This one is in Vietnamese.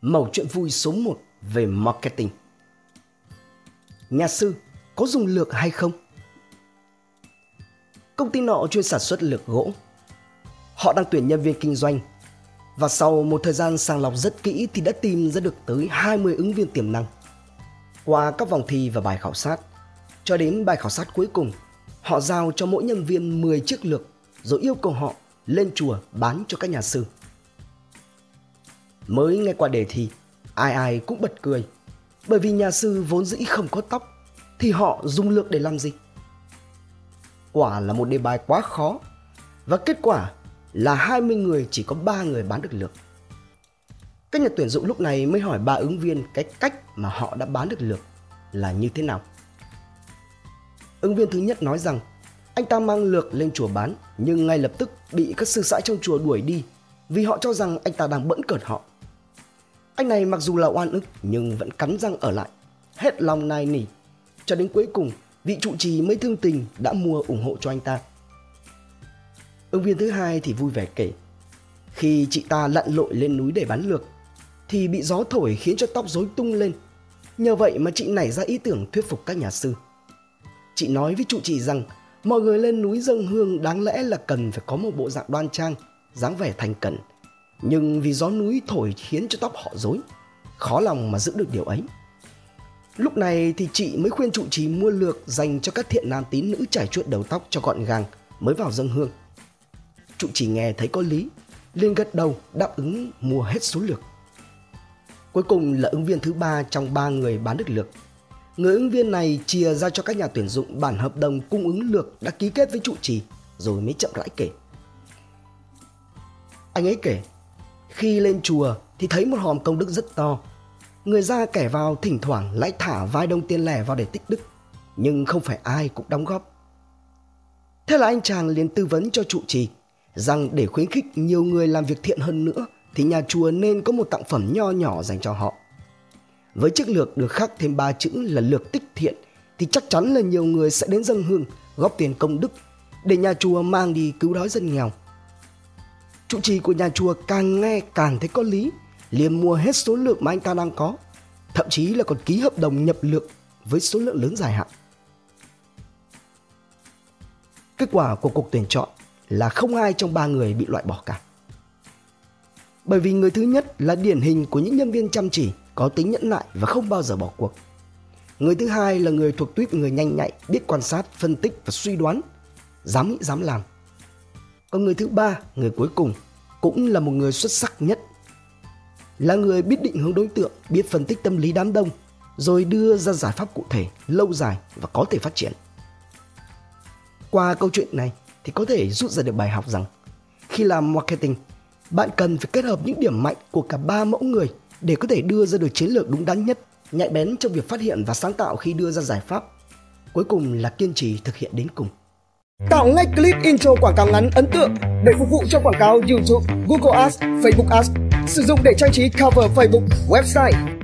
mẩu chuyện vui số 1 về marketing. Nhà sư có dùng lược hay không? Công ty nọ chuyên sản xuất lược gỗ. Họ đang tuyển nhân viên kinh doanh và sau một thời gian sàng lọc rất kỹ thì đã tìm ra được tới 20 ứng viên tiềm năng. Qua các vòng thi và bài khảo sát, cho đến bài khảo sát cuối cùng, họ giao cho mỗi nhân viên 10 chiếc lược rồi yêu cầu họ lên chùa bán cho các nhà sư. Mới nghe qua đề thi, ai ai cũng bật cười. Bởi vì nhà sư vốn dĩ không có tóc, thì họ dùng lược để làm gì? Quả là một đề bài quá khó. Và kết quả là 20 người chỉ có 3 người bán được lược. Các nhà tuyển dụng lúc này mới hỏi ba ứng viên cái cách mà họ đã bán được lược là như thế nào. Ứng viên thứ nhất nói rằng anh ta mang lược lên chùa bán nhưng ngay lập tức bị các sư sãi trong chùa đuổi đi vì họ cho rằng anh ta đang bẫn cợt họ. Anh này mặc dù là oan ức nhưng vẫn cắn răng ở lại, hết lòng nài nỉ. Cho đến cuối cùng, vị trụ trì mới thương tình đã mua ủng hộ cho anh ta. Ứng viên thứ hai thì vui vẻ kể. Khi chị ta lặn lội lên núi để bán lược, thì bị gió thổi khiến cho tóc rối tung lên. Nhờ vậy mà chị nảy ra ý tưởng thuyết phục các nhà sư. Chị nói với trụ trì rằng mọi người lên núi dâng hương đáng lẽ là cần phải có một bộ dạng đoan trang, dáng vẻ thành cẩn nhưng vì gió núi thổi khiến cho tóc họ rối, khó lòng mà giữ được điều ấy. Lúc này thì chị mới khuyên trụ trì mua lược dành cho các thiện nam tín nữ trải chuốt đầu tóc cho gọn gàng mới vào dâng hương. Trụ trì nghe thấy có lý, liền gật đầu đáp ứng mua hết số lược. Cuối cùng là ứng viên thứ ba trong ba người bán được lược. Người ứng viên này chia ra cho các nhà tuyển dụng bản hợp đồng cung ứng lược đã ký kết với trụ trì, rồi mới chậm rãi kể. Anh ấy kể khi lên chùa thì thấy một hòm công đức rất to. Người ra kẻ vào thỉnh thoảng lại thả vài đồng tiền lẻ vào để tích đức, nhưng không phải ai cũng đóng góp. Thế là anh chàng liền tư vấn cho trụ trì rằng để khuyến khích nhiều người làm việc thiện hơn nữa thì nhà chùa nên có một tặng phẩm nho nhỏ dành cho họ. Với chiếc lược được khắc thêm ba chữ là lược tích thiện thì chắc chắn là nhiều người sẽ đến dâng hương góp tiền công đức để nhà chùa mang đi cứu đói dân nghèo trụ trì của nhà chùa càng nghe càng thấy có lý, liền mua hết số lượng mà anh ta đang có, thậm chí là còn ký hợp đồng nhập lượng với số lượng lớn dài hạn. Kết quả của cuộc tuyển chọn là không ai trong ba người bị loại bỏ cả. Bởi vì người thứ nhất là điển hình của những nhân viên chăm chỉ có tính nhẫn nại và không bao giờ bỏ cuộc. Người thứ hai là người thuộc tuyết người nhanh nhạy, biết quan sát, phân tích và suy đoán, dám nghĩ dám làm còn người thứ ba, người cuối cùng cũng là một người xuất sắc nhất. Là người biết định hướng đối tượng, biết phân tích tâm lý đám đông, rồi đưa ra giải pháp cụ thể, lâu dài và có thể phát triển. Qua câu chuyện này thì có thể rút ra được bài học rằng khi làm marketing, bạn cần phải kết hợp những điểm mạnh của cả ba mẫu người để có thể đưa ra được chiến lược đúng đắn nhất, nhạy bén trong việc phát hiện và sáng tạo khi đưa ra giải pháp. Cuối cùng là kiên trì thực hiện đến cùng. Tạo ngay clip intro quảng cáo ngắn ấn tượng để phục vụ cho quảng cáo YouTube, Google Ads, Facebook Ads. Sử dụng để trang trí cover Facebook, website